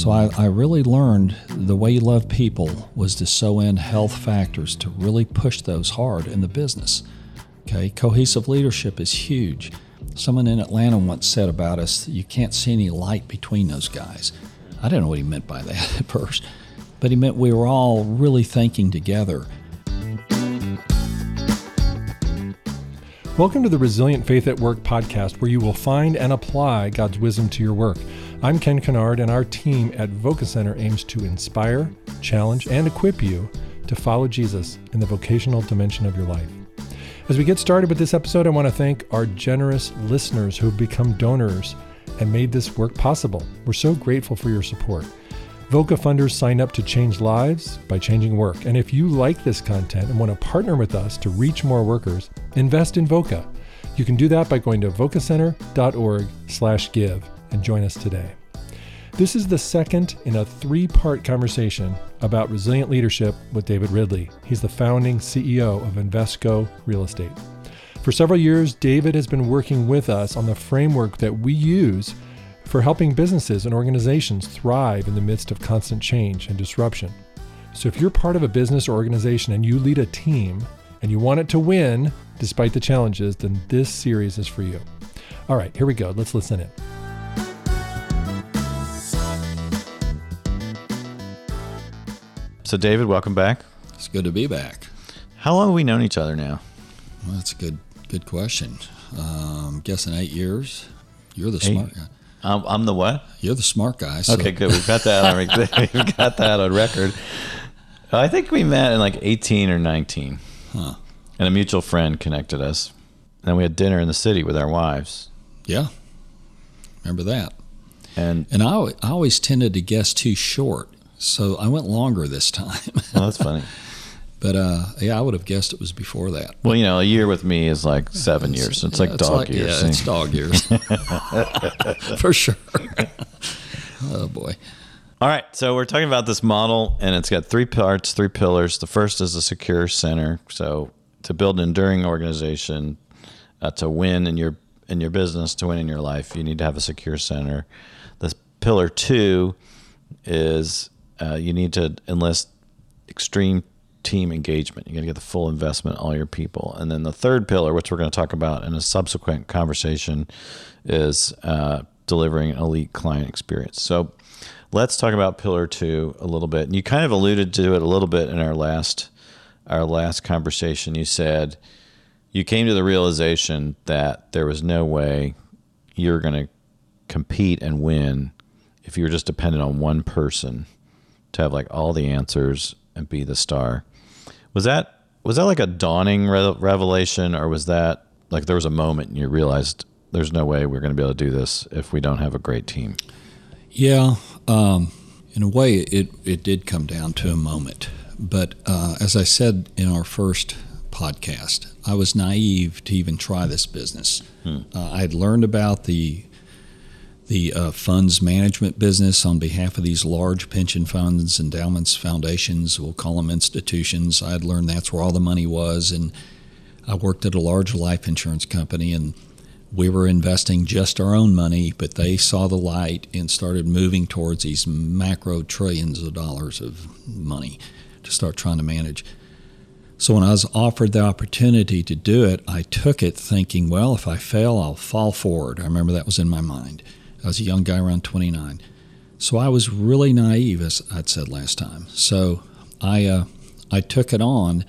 So I, I really learned the way you love people was to sew in health factors to really push those hard in the business. Okay, cohesive leadership is huge. Someone in Atlanta once said about us, you can't see any light between those guys. I didn't know what he meant by that at first, but he meant we were all really thinking together. Welcome to the Resilient Faith at Work podcast, where you will find and apply God's wisdom to your work. I'm Ken Kennard, and our team at Voca Center aims to inspire, challenge, and equip you to follow Jesus in the vocational dimension of your life. As we get started with this episode, I want to thank our generous listeners who have become donors and made this work possible. We're so grateful for your support. Voca funders sign up to change lives by changing work. And if you like this content and want to partner with us to reach more workers, invest in Voca. You can do that by going to vocacenter.org/give and join us today. This is the second in a three-part conversation about resilient leadership with David Ridley. He's the founding CEO of Invesco Real Estate. For several years, David has been working with us on the framework that we use for helping businesses and organizations thrive in the midst of constant change and disruption. So, if you're part of a business or organization and you lead a team and you want it to win despite the challenges, then this series is for you. All right, here we go. Let's listen in. So, David, welcome back. It's good to be back. How long have we known each other now? Well, that's a good good question. Um, guessing eight years. You're the Eight? smart guy. I'm, I'm the what? You're the smart guy. So Okay, good. We've got that on we've got that on record. I think we met in like 18 or 19, Huh. and a mutual friend connected us. And we had dinner in the city with our wives. Yeah. Remember that. And And I, I always tended to guess too short, so I went longer this time. well, that's funny. but uh, yeah, I would have guessed it was before that. Well, you know, a year with me is like seven years. It's Yeah, like dog years. Yeah, it's dog years. For sure. oh boy. All right, so we're talking about this model, and it's got three parts, three pillars. The first is a secure center. So to build an enduring organization, uh, to win in your in your business, to win in your life, you need to have a secure center. The pillar two is uh, you need to enlist extreme team engagement. You got to get the full investment, all your people. And then the third pillar, which we're going to talk about in a subsequent conversation, is uh, delivering an elite client experience. So let's talk about pillar two a little bit. And you kind of alluded to it a little bit in our last our last conversation. You said you came to the realization that there was no way you're going to compete and win if you were just dependent on one person to have like all the answers and be the star. Was that was that like a dawning re- revelation, or was that like there was a moment and you realized there's no way we're going to be able to do this if we don't have a great team? Yeah, um, in a way, it, it did come down to a moment. But uh, as I said in our first podcast, I was naive to even try this business. Uh, I had learned about the the uh, funds management business on behalf of these large pension funds, endowments, foundations. We'll call them institutions. I'd learned that's where all the money was, and I worked at a large life insurance company, and we were investing just our own money, but they saw the light and started moving towards these macro trillions of dollars of money to start trying to manage. So when I was offered the opportunity to do it, I took it thinking, well, if I fail, I'll fall forward. I remember that was in my mind. I was a young guy around 29. So I was really naive, as I'd said last time. So I, uh, I took it on,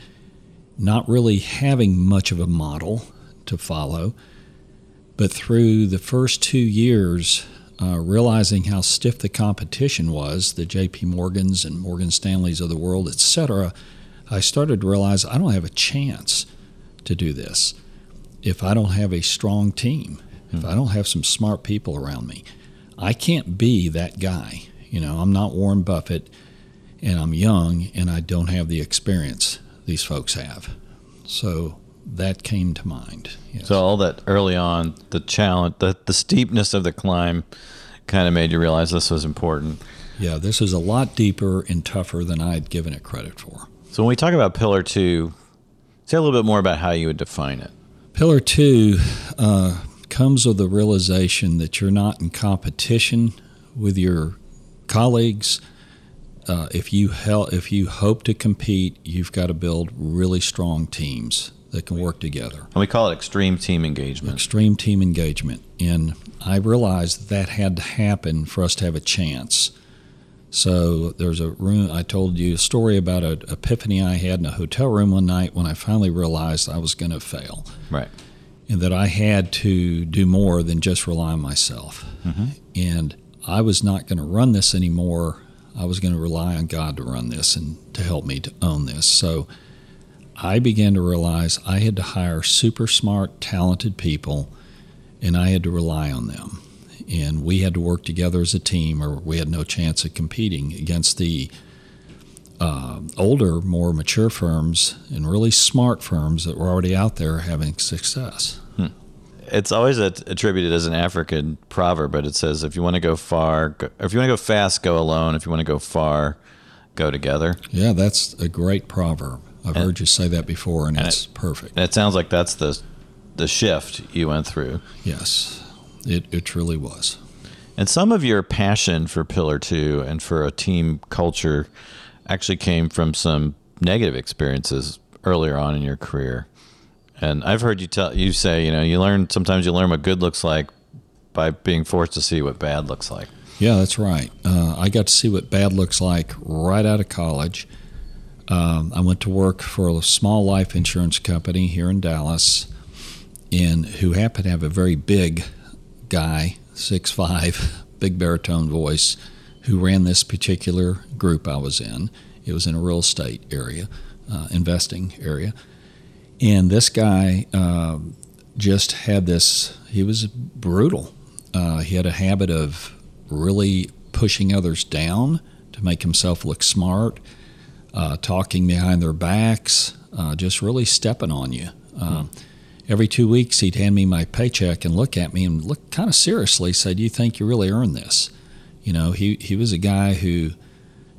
not really having much of a model to follow, but through the first two years, uh, realizing how stiff the competition was, the J.P. Morgans and Morgan Stanleys of the world, etc., I started to realize I don't have a chance to do this if I don't have a strong team, if I don't have some smart people around me. I can't be that guy. You know, I'm not Warren Buffett and I'm young and I don't have the experience these folks have. So that came to mind. Yes. So all that early on, the challenge, the the steepness of the climb, kind of made you realize this was important. yeah, this is a lot deeper and tougher than I'd given it credit for. So when we talk about pillar two, say a little bit more about how you would define it. Pillar two uh, comes with the realization that you're not in competition with your colleagues. Uh, if you hel- if you hope to compete, you've got to build really strong teams that can work together. And we call it extreme team engagement. Extreme team engagement, and I realized that had to happen for us to have a chance. So there's a room. I told you a story about an epiphany I had in a hotel room one night when I finally realized I was going to fail, Right. And that I had to do more than just rely on myself. Mm-hmm. And I was not going to run this anymore. I was going to rely on God to run this and to help me to own this. So I began to realize I had to hire super smart, talented people, and I had to rely on them. And we had to work together as a team, or we had no chance of competing against the uh, older, more mature firms and really smart firms that were already out there having success. It's always attributed as an African proverb, but it says if you want to go far, go, if you want to go fast, go alone. If you want to go far, go together. Yeah, that's a great proverb. I've And- heard you say that before, and and it's perfect. And it sounds like that's the the shift you went through. Yes, it, it truly was. And some of your passion for Pillar Two and for a team culture actually came from some negative experiences earlier on in your career. And I've heard you tell you say, you know, you learn sometimes you learn what good looks like by being forced to see what bad looks like. Yeah, that's right. Uh, I got to see what bad looks like right out of college. Um, I went to work for a small life insurance company here in Dallas, and who happened to have a very big guy, six five, big baritone voice, who ran this particular group I was in. It was in a real estate area, uh, investing area, and this guy um, just had this. He was brutal. Uh, he had a habit of really pushing others down to make himself look smart, uh, talking behind their backs, uh, just really stepping on you. Um, Every two weeks, he'd hand me my paycheck and look at me and look kind of seriously. Say, "Do you think you really earned this?" You know, he he was a guy who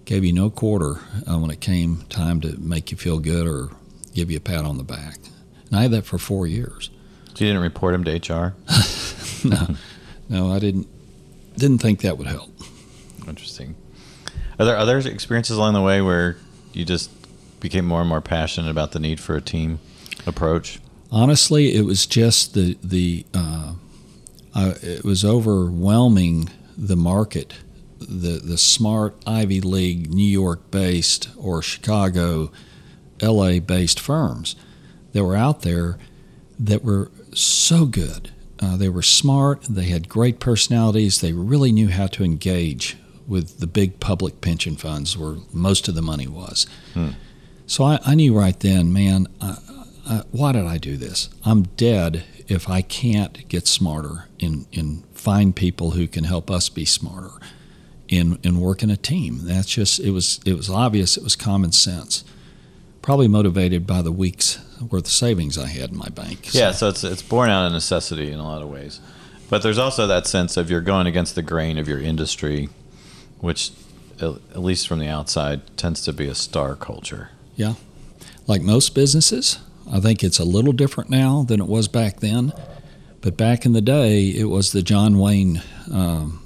gave you no quarter uh, when it came time to make you feel good or give you a pat on the back. And I had that for four years. So you didn't report him to HR? no, no, I didn't didn't think that would help. Interesting. Are there other experiences along the way where you just became more and more passionate about the need for a team approach? Honestly, it was just the the uh, uh, it was overwhelming the market, the the smart Ivy League, New York based or Chicago, L.A. based firms that were out there that were so good. Uh, they were smart. They had great personalities. They really knew how to engage with the big public pension funds, where most of the money was. Hmm. So I, I knew right then, man, I, I, why did I do this? I'm dead if I can't get smarter and, and find people who can help us be smarter and, and work in a team. That's just it was it was obvious. It was common sense. Probably motivated by the week's worth of savings I had in my bank. So- Yeah, so it's it's born out of necessity in a lot of ways. But there's also that sense of you're going against the grain of your industry, which at least from the outside tends to be a star culture. Yeah. Like most businesses, I think it's a little different now than it was back then. But back in the day, it was the John Wayne um,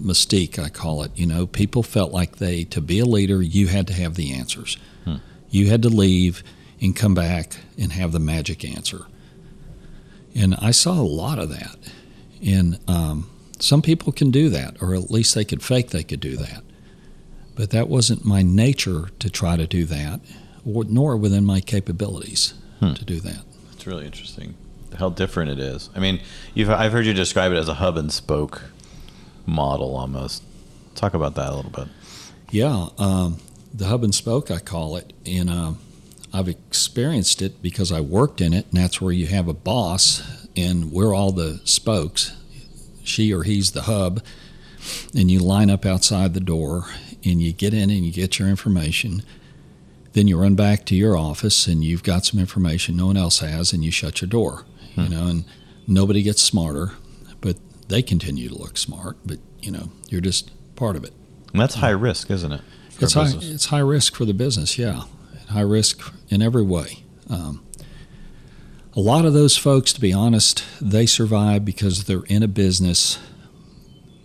mystique, I call it. You know, people felt like they, to be a leader, you had to have the answers. Hmm. You had to leave and come back and have the magic answer. And I saw a lot of that. And um, some people can do that, or at least they could fake they could do that. But that wasn't my nature to try to do that or, nor within my capabilities Hmm. to do that. It's really interesting how different it is. I mean, you've I've heard you describe it as a hub and spoke model almost. Talk about that a little bit. Yeah, um, the hub and spoke, I call it, and um, I've experienced it because I worked in it, and that's where you have a boss, and we're all the spokes. She or he's the hub, and you line up outside the door, and you get in and you get your information. Then you run back to your office, and you've got some information no one else has, and you shut your door. You Hmm. know, and nobody gets smarter, but they continue to look smart. But you know, you're just part of it. And that's high risk, isn't it? It's high, it's high risk for the business, yeah. High risk in every way. Um, a lot of those folks, to be honest, they survive because they're in a business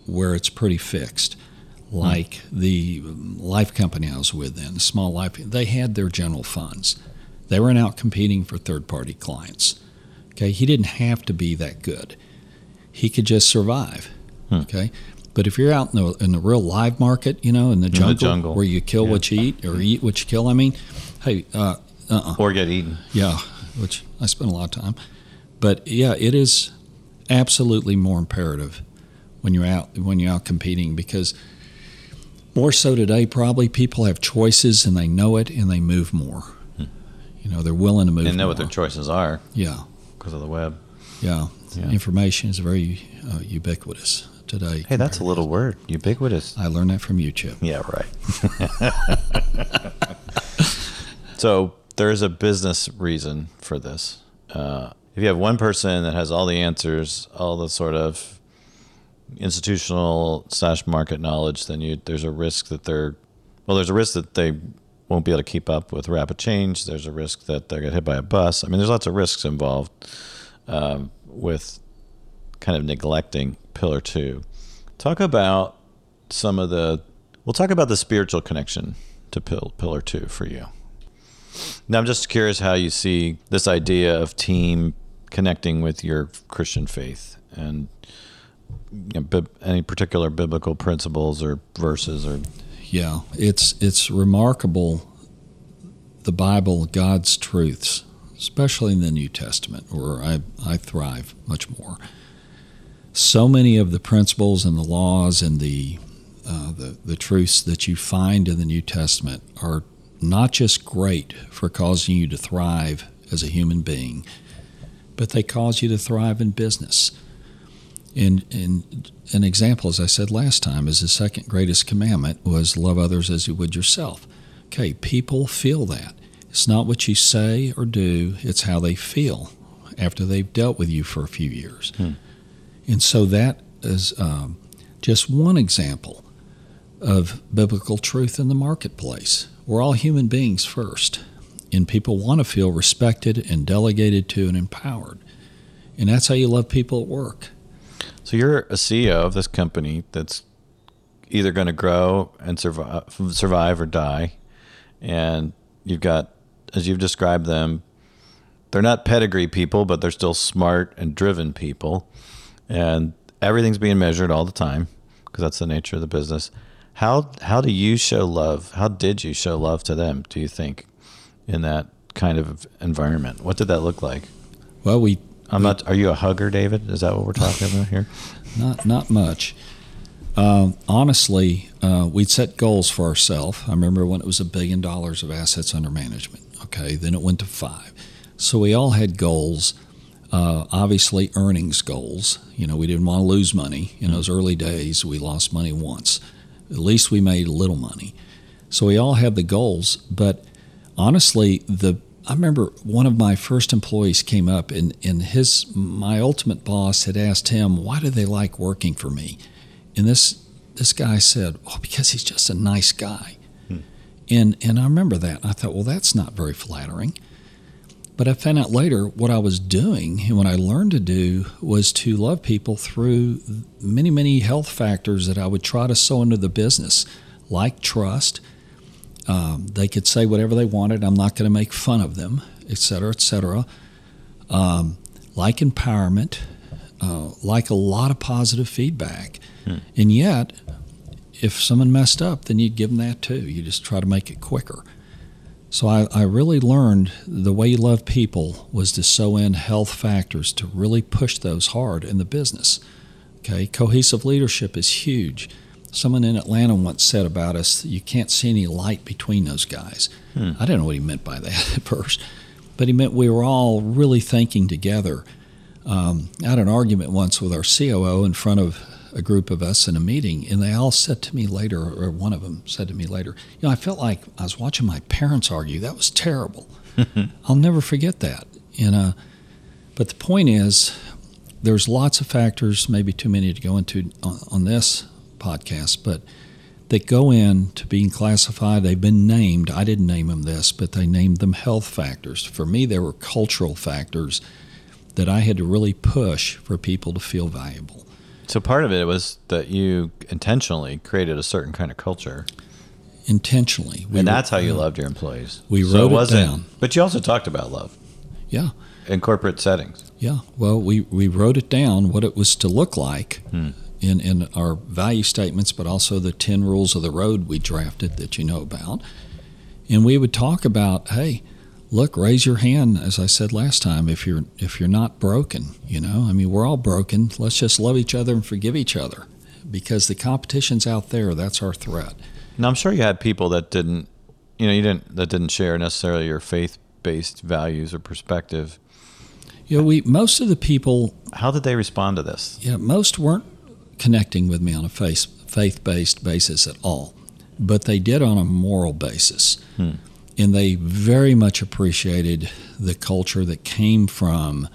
where it's pretty fixed. Like the life company I was with then, the small life, they had their general funds. They weren't out competing for third party clients. Okay, he didn't have to be that good. He could just survive. Hmm. Okay, but if you're out in the in the real live market, you know, in the the jungle, jungle. where you kill Yeah. what you eat or eat what you kill, I mean, hey, uh, uh-uh. Or get eaten. Yeah, which I spend a lot of time. But yeah, it is absolutely more imperative when you're out when you're out competing because more so today probably people have choices and they know it and they move more. You know, they're willing to move. And know more. what their choices are Yeah, because of the web. yeah. Yeah. Information is very uh, ubiquitous today. Hey, that's a little word. Ubiquitous. I learned that from you, Chip. Yeah, right. so there is a business reason for this. Uh, if you have one person that has all the answers, all the sort of institutional slash market knowledge, then you there's a risk that they're well, there's a risk that they won't be able to keep up with rapid change. There's a risk that they get hit by a bus. I mean, there's lots of risks involved um, with kind of neglecting pillar two. Talk about some of the. We'll talk about the spiritual connection to pill, pillar two for you. Now, I'm just curious how you see this idea of team connecting with your Christian faith and you know, any particular biblical principles or verses or Yeah, it's it's remarkable the Bible, God's truths, especially in the New Testament, where I, I thrive much more. So many of the principles and the laws and the, uh, the the truths that you find in the New Testament are not just great for causing you to thrive as a human being, but they cause you to thrive in business. And, and an example, as I said last time, is the second greatest commandment was love others as you would yourself. Okay, people feel that. It's not what you say or do, it's how they feel after they've dealt with you for a few years. Hmm. And so that is um, just one example of biblical truth in the marketplace. We're all human beings first, and people want to feel respected and delegated to and empowered. And that's how you love people at work. So you're a CEO of this company that's either going to grow and survive, survive or die, and you've got, as you've described them, they're not pedigree people, but they're still smart and driven people, and everything's being measured all the time because that's the nature of the business. How how do you show love? How did you show love to them? Do you think in that kind of environment? What did that look like? Well, we I'm not. Are you a hugger, David? Is that what we're talking about here? Not not much. Um, honestly, uh, we'd set goals for ourselves. I remember when it was a billion dollars of assets under management. Okay, then it went to five. So we all had goals. Uh, obviously, earnings goals. You know, we didn't want to lose money. In those early days, we lost money once. At least we made a little money. So we all had the goals. But honestly, the I remember one of my first employees came up and, and his my ultimate boss had asked him, why do they like working for me? And this this guy said, Oh, because he's just a nice guy. Hmm. And and I remember that. I thought, well, that's not very flattering. But I found out later what I was doing and what I learned to do was to love people through many, many health factors that I would try to sew into the business, like trust. Um, they could say whatever they wanted. I'm not going to make fun of them, et cetera, et cetera. Um, like empowerment, uh, like a lot of positive feedback. And yet, if someone messed up, then you'd give them that too. You just try to make it quicker. So I, I really learned the way you love people was to sew in health factors to really push those hard in the business. Okay, cohesive leadership is huge. Someone in Atlanta once said about us, you can't see any light between those guys. Hmm. I didn't know what he meant by that at first, but he meant we were all really thinking together. Um, I had an argument once with our COO in front of a group of us in a meeting, and they all said to me later, or one of them said to me later, you know, I felt like I was watching my parents argue. That was terrible. I'll never forget that. And uh, but the point is, there's lots of factors, maybe too many to go into on, on this podcast, but that go into being classified. They've been named. I didn't name them this, but they named them health factors. For me, they were cultural factors that I had to really push for people to feel valuable. So part of it was that you intentionally created a certain kind of culture, intentionally. and that's how you loved your employees. we So wrote it wasn't- down. But you also talked about love Yeah. in corporate settings. Yeah, well, we, we wrote it down what it was to look like Hmm. In, in our value statements, but also the 10 rules of the road we drafted that you know about. And we would talk about, hey, look, raise your hand, as I said last time, if you're if you're not broken, you know. I mean, we're all broken. Let's just love each other and forgive each other. Because the competition's out there, that's our threat. Now I'm sure you had people that didn't, you know, you didn't that didn't share necessarily your faith-based values or perspective. You know, we most of the people How did they respond to this? Yeah, most weren't connecting with me on a faith based basis at all, but they did on a moral basis, Hmm. and they very much appreciated the culture that came from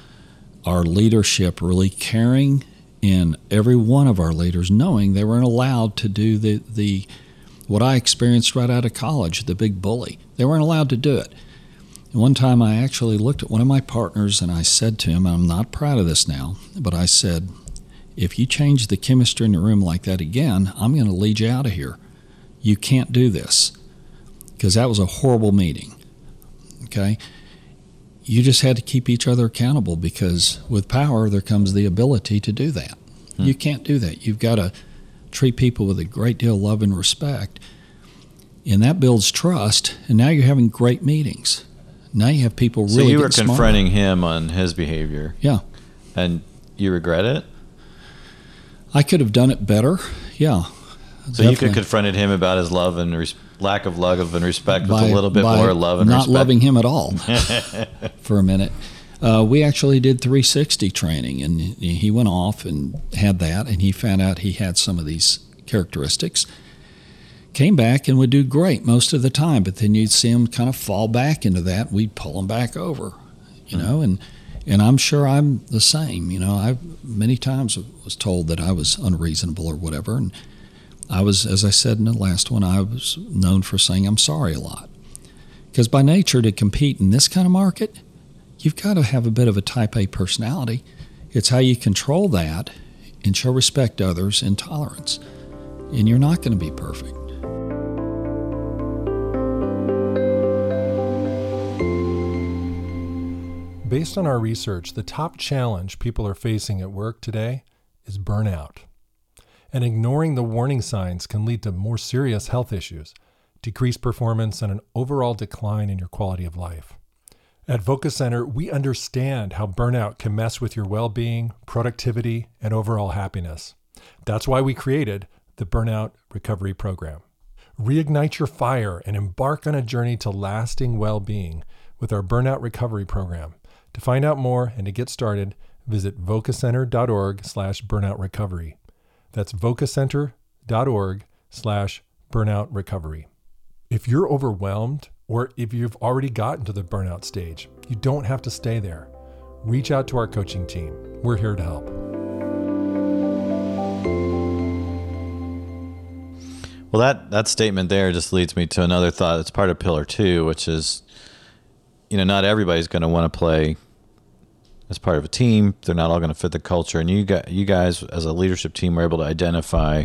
our leadership really caring and every one of our leaders knowing they weren't allowed to do the the what I experienced right out of college, the big bully. They weren't allowed to do it. And one time I actually looked at one of my partners and I said to him, I'm not proud of this now, but I said, if you change the chemistry in the room like that again, I'm going to lead you out of here. You can't do this. Because that was a horrible meeting. Okay? You just had to keep each other accountable because with power, there comes the ability to do that. Hmm. You can't do that. You've got to treat people with a great deal of love and respect. And that builds trust. And now you're having great meetings. Now you have people really. So you were confronting him on his behavior. Yeah. And you regret it? I could have done it better. Yeah. So you could definitely. confronted him about his love and res- lack of love and respect by- with a little bit more love and respect. not respect. loving him at all for a minute. Uh, we actually did 360 training, and he went off and had that, and he found out he had some of these characteristics. Came back and would do great most of the time, but then you'd see him kind of fall back into that. We'd pull him back over, you know, and and I'm sure I'm the same. You know, I many times was told that I was unreasonable or whatever, and I was, as I said in the last one, I was known for saying I'm sorry a lot. Because by nature, to compete in this kind of market, you've got to have a bit of a type A personality. It's how you control that and show respect to others and tolerance. And you're not going to be perfect. Based on our research, the top challenge people are facing at work today is burnout. And ignoring the warning signs can lead to more serious health issues, decreased performance, and an overall decline in your quality of life. At Voca Center, we understand how burnout can mess with your well being, productivity, and overall happiness. That's why we created the Burnout Recovery Program. Reignite your fire and embark on a journey to lasting well being with our Burnout Recovery Program. To find out more and to get started, visit vocacenter.org slash burnout recovery. That's vocacenter.org slash burnout recovery. If you're overwhelmed or if you've already gotten to the burnout stage, you don't have to stay there. Reach out to our coaching team. We're here to help. Well, that, that statement there just leads me to another thought. It's part of pillar two, which is, you know, not everybody's going to want to play as part of a team. They're not all going to fit the culture. And you got, you guys as a leadership team were able to identify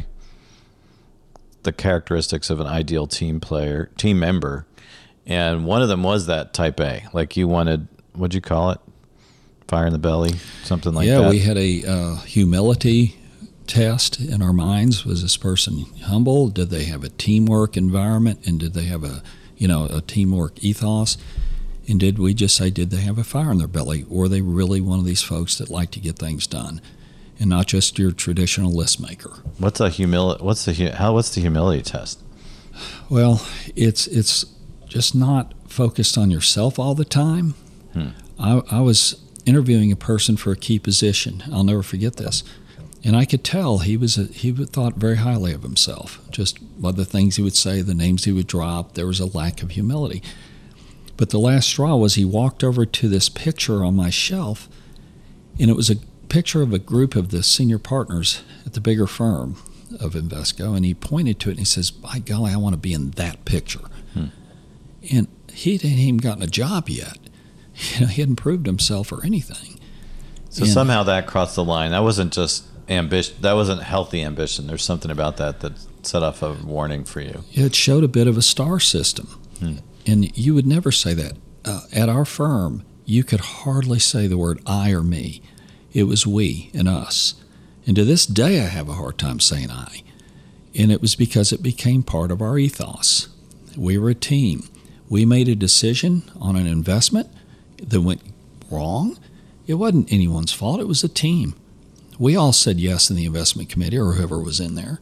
the characteristics of an ideal team player, team member. And one of them was that type A. Like you wanted, what'd you call it? Fire in the belly, something like yeah, that. Yeah, we had a uh, humility test in our minds. Was this person humble? Did they have a teamwork environment? And did they have a, you know, a teamwork ethos? And did we just say, did they have a fire in their belly? Or are they really one of these folks that like to get things done? And not just your traditional list maker. What's a humility? What's the how? What's the humility test? Well, it's it's just not focused on yourself all the time. Hmm. I, I was interviewing a person for a key position. I'll never forget this, and I could tell he was a, he thought very highly of himself. Just by the things he would say, the names he would drop, there was a lack of humility. But the last straw was he walked over to this picture on my shelf, and it was a picture of a group of the senior partners at the bigger firm of Invesco, and he pointed to it and he says, "By golly, I want to be in that picture." Hmm. And he hadn't even gotten a job yet. You know, he hadn't proved himself or anything. So And- somehow that crossed the line. That wasn't just ambition. That wasn't healthy ambition. There's something about that that set off a warning for you. It showed a bit of a star system. Hmm. And you would never say that. Uh, at our firm, you could hardly say the word I or me. It was we and us. And to this day, I have a hard time saying I. And it was because it became part of our ethos. We were a team. We made a decision on an investment that went wrong. It wasn't anyone's fault, it was a team. We all said yes in the investment committee or whoever was in there.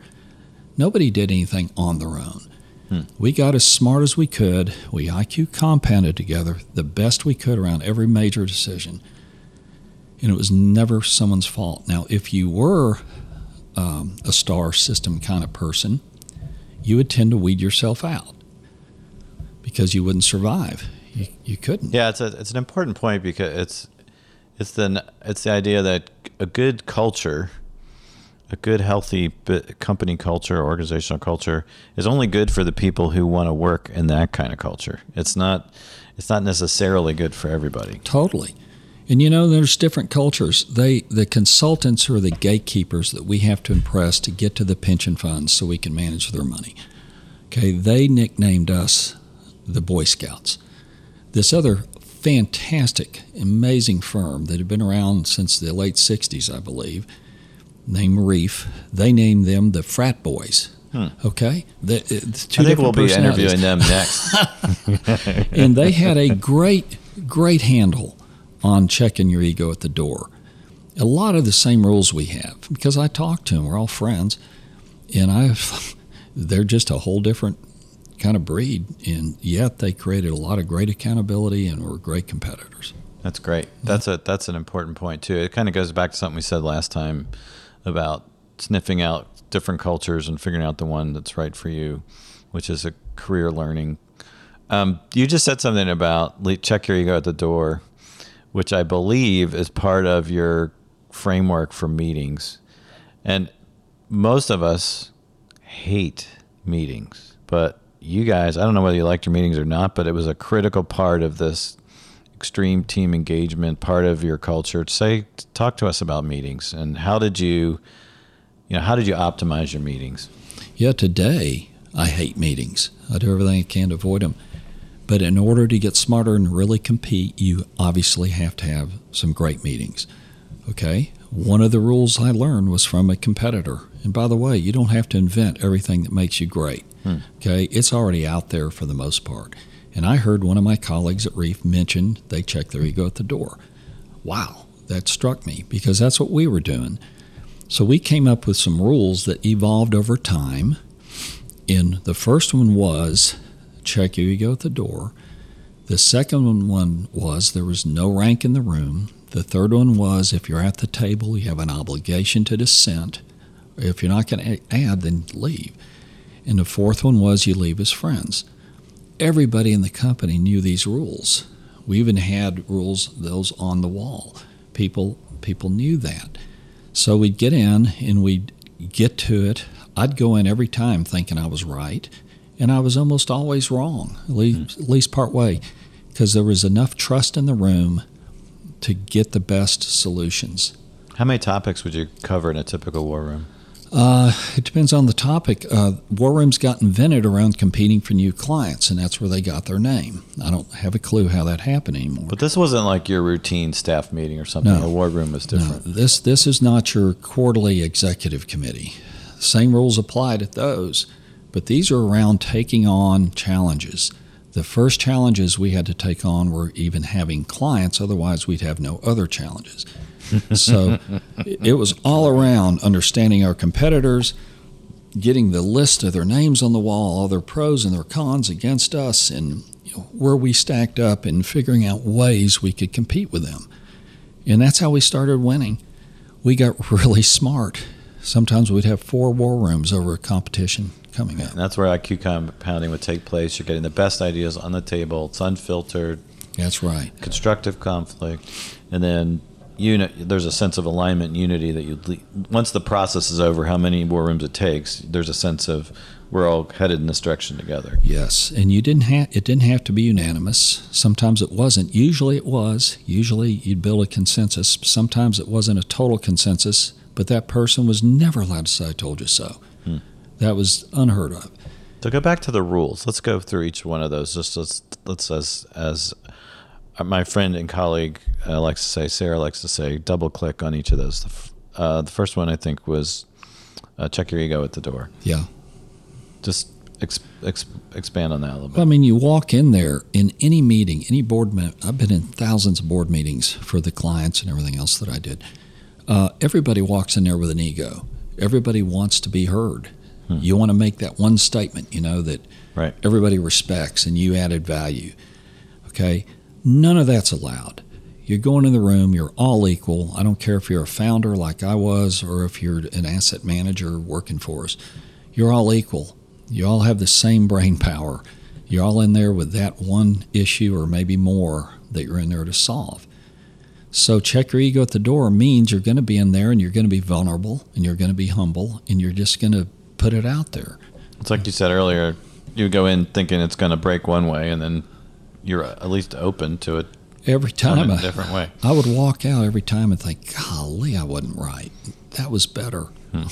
Nobody did anything on their own. Hmm. We got as smart as we could. We IQ compounded together the best we could around every major decision. And it was never someone's fault. Now, if you were um, a star system kind of person, you would tend to weed yourself out because you wouldn't survive. You, you couldn't. Yeah, it's a it's an important point because it's it's the it's the idea that a good culture, a good healthy company culture, organizational culture is only good for the people who want to work in that kind of culture. It's not it's not necessarily good for everybody. Totally. And you know, there's different cultures. They, the consultants are the gatekeepers that we have to impress to get to the pension funds so we can manage their money. Okay, they nicknamed us the Boy Scouts. This other fantastic, amazing firm that had been around since the late 60s, I believe, named RREEF, they named them the Frat Boys. Hmm. Okay? The, uh, two I think we'll be interviewing them next. and they had a great, great handle on checking your ego at the door. A lot of the same rules we have because I talked to them. We're all friends, and I, they're just a whole different kind of breed. And yet they created a lot of great accountability and were great competitors. That's great. That's a that's an important point too. It kind of goes back to something we said last time about sniffing out different cultures and figuring out the one that's right for you, which is a career learning. Um, you just said something about check your ego at the door, which I believe is part of your framework for meetings. And most of us hate meetings, but you guys, I don't know whether you liked your meetings or not, but it was a critical part of this extreme team engagement part of your culture say talk to us about meetings and how did you you know how did you optimize your meetings Yeah, today I hate meetings. I do everything I can to avoid them. But in order to get smarter and really compete, you obviously have to have some great meetings. Okay? One of the rules I learned was from a competitor. And by the way, you don't have to invent everything that makes you great. Hmm. Okay? It's already out there for the most part. And I heard one of my colleagues at RREEF mention they check their ego at the door. Wow, that struck me because that's what we were doing. So we came up with some rules that evolved over time. And the first one was check your ego at the door. The second one was there was no rank in the room. The third one was if you're at the table, you have an obligation to dissent. If you're not going to add, then leave. And the fourth one was you leave as friends. Everybody in the company knew these rules. We even had rules those on the wall. People people knew that. So we'd get in and we'd get to it. I'd go in every time thinking I was right, and I was almost always wrong, at least, mm-hmm. at least part way, because there was enough trust in the room to get the best solutions. how many topics would you cover in a typical war room Uh, it depends on the topic. Uh, war rooms got invented around competing for new clients, and that's where they got their name. I don't have a clue how that happened anymore. but this wasn't like your routine staff meeting or something No. a war room was different No, this this is not your quarterly executive committee. Same rules applied at those, but these are around taking on challenges. The first challenges we had to take on were even having clients, otherwise we'd have no other challenges. So it was all around understanding our competitors, getting the list of their names on the wall, all their pros and their cons against us, and you know, where we stacked up, and figuring out ways we could compete with them. And that's how we started winning. We got really smart. Sometimes we'd have four war rooms over a competition coming up. and that's where iq compounding would take place you're getting the best ideas on the table it's unfiltered That's right. constructive conflict, and then unit. There's a sense of alignment, and unity that you. Once the process is over, how many war rooms it takes, there's a sense of we're all headed in this direction together. Yes, and you didn't have it didn't have to be unanimous. Sometimes it wasn't. Usually it was. Usually you'd build a consensus. Sometimes it wasn't a total consensus, but that person was never allowed to say, I told you so. Hmm. That was unheard of. So go back to the rules. Let's go through each one of those. Just let's let's as as my friend and colleague uh, likes to say, Sarah likes to say, double click on each of those. The, f- uh, the first one I think was uh, check your ego at the door. Yeah. Just ex- ex- expand on that a little bit. Well, I mean, you walk in there in any meeting, any board. Me- I've been in thousands of board meetings for the clients and everything else that I did. Uh, everybody walks in there with an ego. Everybody wants to be heard. You want to make that one statement, you know, that Right. everybody respects and you added value. Okay, none of that's allowed. You're going in the room. You're all equal. I don't care if you're a founder like I was, or if you're an asset manager working for us. You're all equal. You all have the same brain power. You're all in there with that one issue or maybe more that you're in there to solve. So check your ego at the door means you're going to be in there and you're going to be vulnerable and you're going to be humble and you're just going to put it out there. It's like you said earlier. You go in thinking it's going to break one way, and then you're at least open to it Every time a I, different way. I would walk out every time and think, golly, I wasn't right. That was better. Hmm.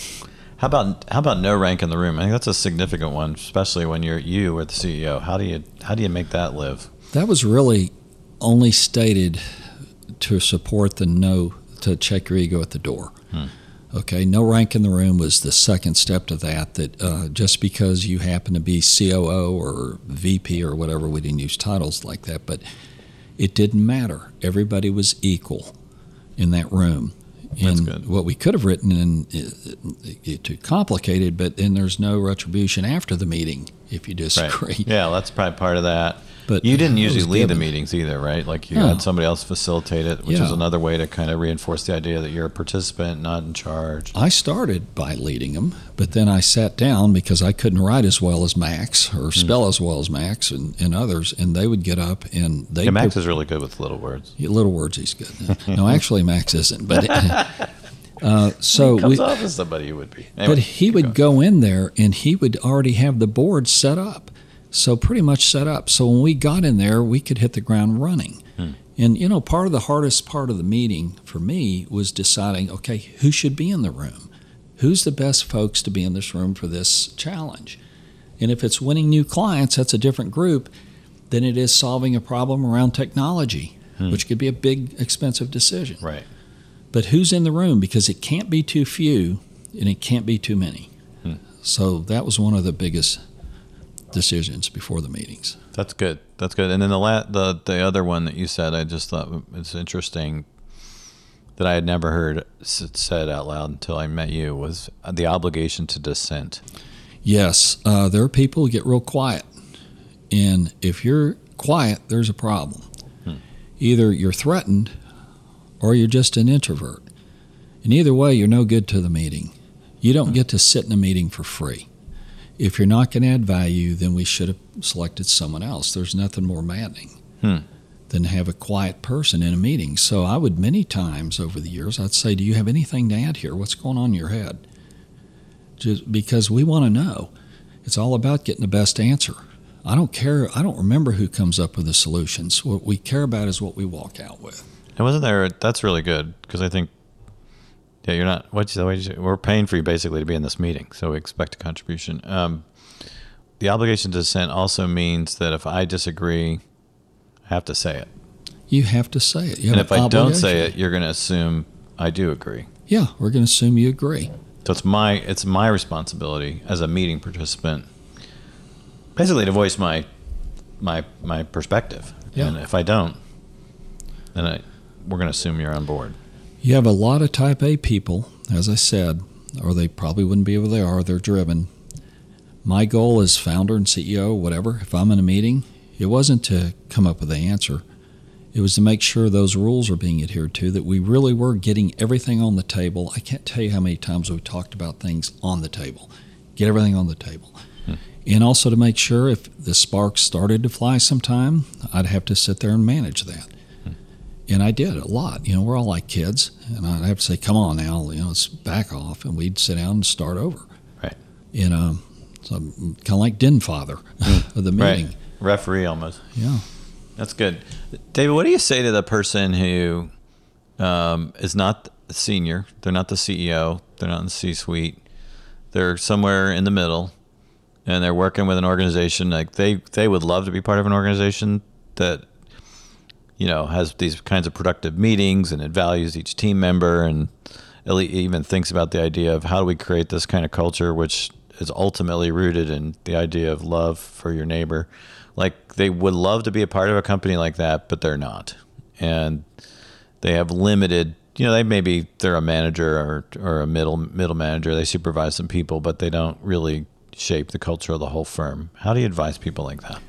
How about how about no rank in the room? I think that's a significant one, especially when you're you or the CEO. How do you how do you make that live? That was really only stated to support the no, to check your ego at the door. Hmm. Okay, no rank in the room was the second step to that. That uh, just because you happen to be COO or VP or whatever, we didn't use titles like that, but it didn't matter. Everybody was equal in that room. That's And good. what we could have written in it, it too complicated, but then there's no retribution after the meeting if you disagree. Yeah, that's probably part of that. But you didn't usually lead the meetings either, right? Like you No. had somebody else facilitate it, which is another way to kind of reinforce the idea that you're a participant, not in charge. I started by leading them, but then I sat down because I couldn't write as well as Max or spell as well as Max and, and others, and they would get up and they Yeah, Max is really good with little words. little words. He's good. No, actually, Max isn't. But uh, so Comes we, off as somebody who would be. but he would going. go in there and he would already have the board set up. So pretty much set up. So when we got in there, we could hit the ground running. Hmm. And you know, part of the hardest part of the meeting for me was deciding, okay, who should be in the room? Who's the best folks to be in this room for this challenge? And if it's winning new clients, that's a different group than it is solving a problem around technology, Hmm. which could be a big expensive decision. Right. But who's in the room? Because it can't be too few and it can't be too many. Hmm. So that was one of the biggest decisions before the meetings. That's good. That's good. And then the la- the the other one that you said, I just thought it's interesting that I had never heard said out loud until I met you was the obligation to dissent. Yes, uh, there are people who get real quiet. And if you're quiet, there's a problem. Either you're threatened or you're just an introvert. And either way, you're no good to the meeting. You don't get to sit in a meeting for free. If you're not going to add value, then we should have selected someone else. There's nothing more maddening Hmm. than to have a quiet person in a meeting. So I would many times over the years, I'd say, Do you have anything to add here? What's going on in your head? Just because we want to know. It's all about getting the best answer. I don't care. I don't remember who comes up with the solutions. What we care about is what we walk out with. And wasn't there? That's really good because I think, yeah, you're not. What's the way you we're paying for you basically to be in this meeting, so we expect a contribution. Um, the obligation to dissent also means that if I disagree, I have to say it, You have to say it. And if I don't say it, you're going to assume I do agree. yeah, we're going to assume you agree. So it's my it's my responsibility as a meeting participant, basically to voice my my my perspective. Yeah. And if I don't, then I, we're going to assume you're on board. You have a lot of type A people, as I said, or they probably wouldn't be where they are. They're driven. My goal as founder and CEO, whatever, if I'm in a meeting, it wasn't to come up with the answer. It was to make sure those rules are being adhered to, that we really were getting everything on the table. I can't tell you how many times we've talked about things on the table. Get everything on the table. Hmm. And also to make sure if the sparks started to fly sometime, I'd have to sit there and manage that. And I did a lot. You know, we're all like kids, and I'd have to say, "Come on now, you know, let's back off," and we'd sit down and start over. Right. You know, so kind of like den father of the meeting. Right. Referee almost. Yeah. That's good. David, what do you say to the person who um, is not senior. They're not the CEO. They're not in the C-suite. They're somewhere in the middle, and they're working with an organization. Like they they would love to be part of an organization that you know has these kinds of productive meetings and it values each team member and even thinks about the idea of how do we create this kind of culture which is ultimately rooted in the idea of love for your neighbor. Like they would love to be a part of a company like that but they're not. And they have limited you know they maybe they're a manager or, or a middle middle manager. They supervise some people but they don't really shape the culture of the whole firm. How do you advise people like that?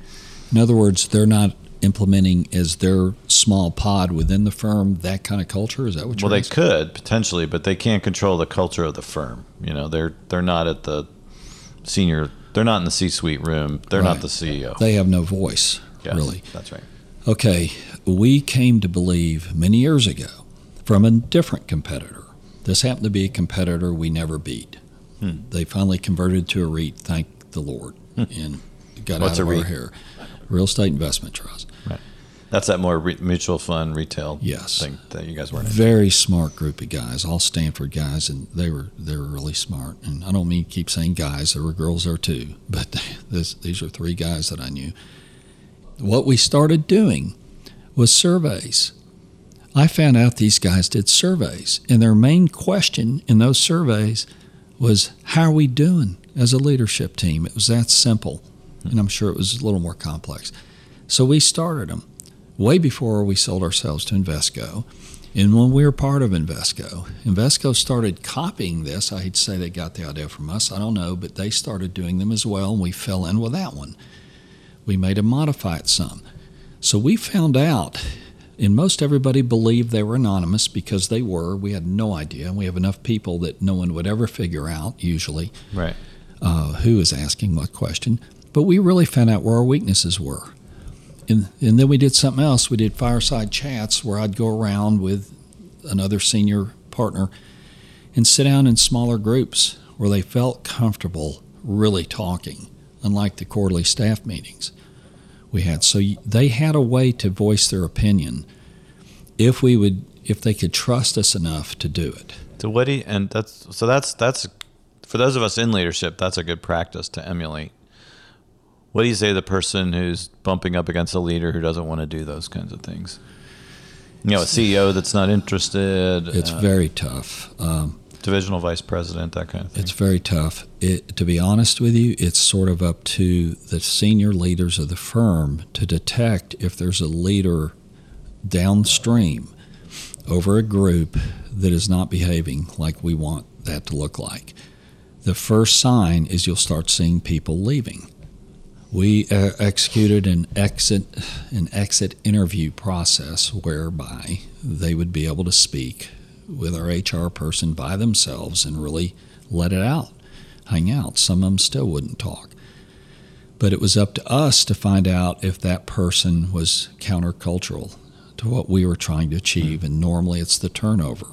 In other words they're not implementing as their small pod within the firm that kind of culture is that what you're well they asking? could potentially but they can't control the culture of the firm you know they're they're not at the senior they're not in the c-suite room they're not the ceo they have no voice Yes, really that's right Okay, we came to believe many years ago from a different competitor. This happened to be a competitor we never beat. Hmm. They finally converted to a REIT, thank the Lord, and got What's out of a our REIT? hair. Real Estate Investment Trust. That's that more re- mutual fund retail Yes. thing that you guys weren't in. Very smart group of guys, all Stanford guys, and they were they were really smart. And I don't mean keep saying guys; there were girls there too. But this, these are three guys that I knew. What we started doing was surveys. I found out these guys did surveys, and their main question in those surveys was, "How are we doing as a leadership team?" It was that simple, and I'm sure it was a little more complex. So we started them way before we sold ourselves to Invesco. And when we were part of Invesco, Invesco started copying this. I'd say they got the idea from us. I don't know, but they started doing them as well, and we fell in with that one. We made them modify it some. So we found out, and most everybody believed they were anonymous because they were. We had no idea. And we have enough people that no one would ever figure out, usually, right uh, who was asking what question. But we really found out where our weaknesses were. And, and then we did something else. We did fireside chats where I'd go around with another senior partner and sit down in smaller groups where they felt comfortable really talking, unlike the quarterly staff meetings we had. So they had a way to voice their opinion if we would, if they could trust us enough to do it. So what do you, and that's so that's that's for those of us in leadership, that's a good practice to emulate. What do you say to the person who's bumping up against a leader who doesn't want to do those kinds of things? You know, a CEO that's not interested. It's uh, very tough. Um, divisional vice president, that kind of thing. It's very tough. It, to be honest with you, it's sort of up to the senior leaders of the firm to detect if there's a leader downstream over a group that is not behaving like we want that to look like. The first sign is you'll start seeing people leaving. We uh, executed an exit an exit interview process whereby they would be able to speak with our HR person by themselves and really let it out, hang out. Some of them still wouldn't talk. But it was up to us to find out if that person was countercultural to what we were trying to achieve. And normally it's the turnover.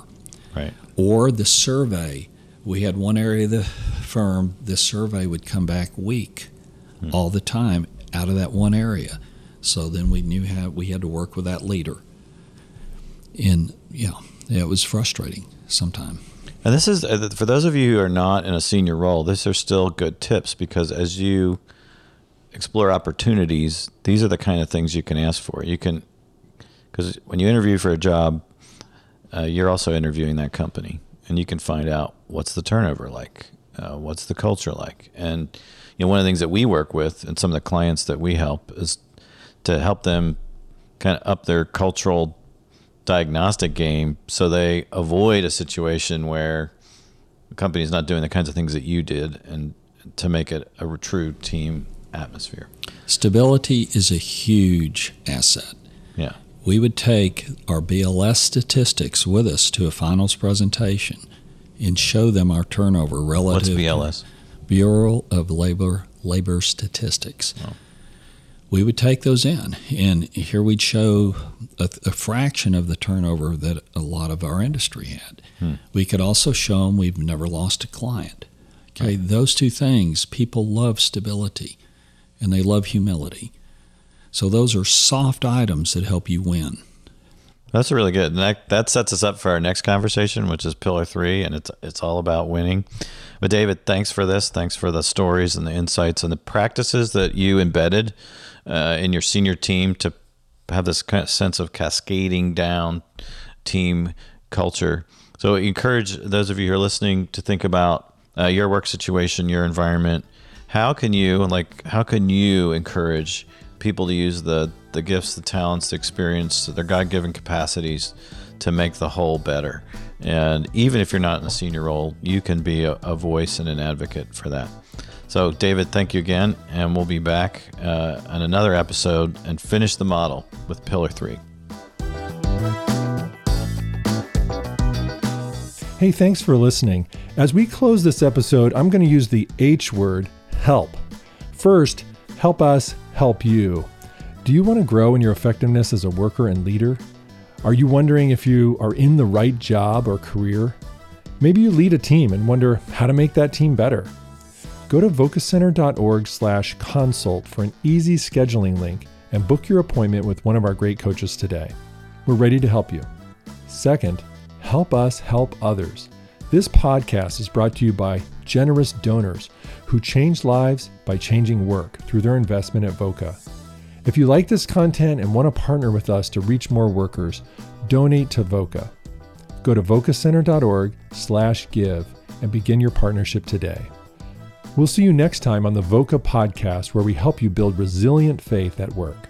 Right. Or the survey. We had one area of the firm, the survey would come back weak all the time out of that one area. So then we knew how we had to work with that leader. And yeah, yeah, it was frustrating sometimes. And this is uh, for those of you who are not in a senior role. These are still good tips because as you explore opportunities, these are the kind of things you can ask for. You can because when you interview for a job, uh, you're also interviewing that company, and you can find out what's the turnover like, uh, what's the culture like, and you know one of the things that we work with and some of the clients that we help is to help them kind of up their cultural diagnostic game so they avoid a situation where the company's not doing the kinds of things that you did and to make it a true team atmosphere. Stability is a huge asset. Yeah. We would take our BLS statistics with us to a finals presentation and show them our turnover relative. What's BLS? Bureau of Labor Labor Statistics. Oh. We would take those in, and here we'd show a, a fraction of the turnover that a lot of our industry had. Hmm. We could also show them we've never lost a client. Okay, those two things, people love stability and they love humility. So those are soft items that help you win. That's really good. And that, that sets us up for our next conversation, which is pillar three, and it's it's all about winning. But David, thanks for this. Thanks for the stories and the insights and the practices that you embedded uh, in your senior team to have this kind of sense of cascading down team culture. So encourage those of you who are listening to think about uh, your work situation, your environment. How can you like how can you encourage people to use the the gifts, the talents, the experience, their God given capacities to make the whole better? And even if you're not in a senior role, you can be a, a voice and an advocate for that. So, David, thank you again, and we'll be back uh, on another episode and finish the model with Pillar 3. Hey, thanks for listening. As we close this episode, I'm going to use the H word help. First, help us help you. Do you want to grow in your effectiveness as a worker and leader? Are you wondering if you are in the right job or career? Maybe you lead a team and wonder how to make that team better. Go to vocacenter.org/consult for an easy scheduling link and book your appointment with one of our great coaches today. We're ready to help you. Second, help us help others. This podcast is brought to you by generous donors who change lives by changing work through their investment at Voca. If you like this content and want to partner with us to reach more workers, donate to Voca. Go to vocacenter.org/give and begin your partnership today. We'll see you next time on the Voca podcast where we help you build resilient faith at work.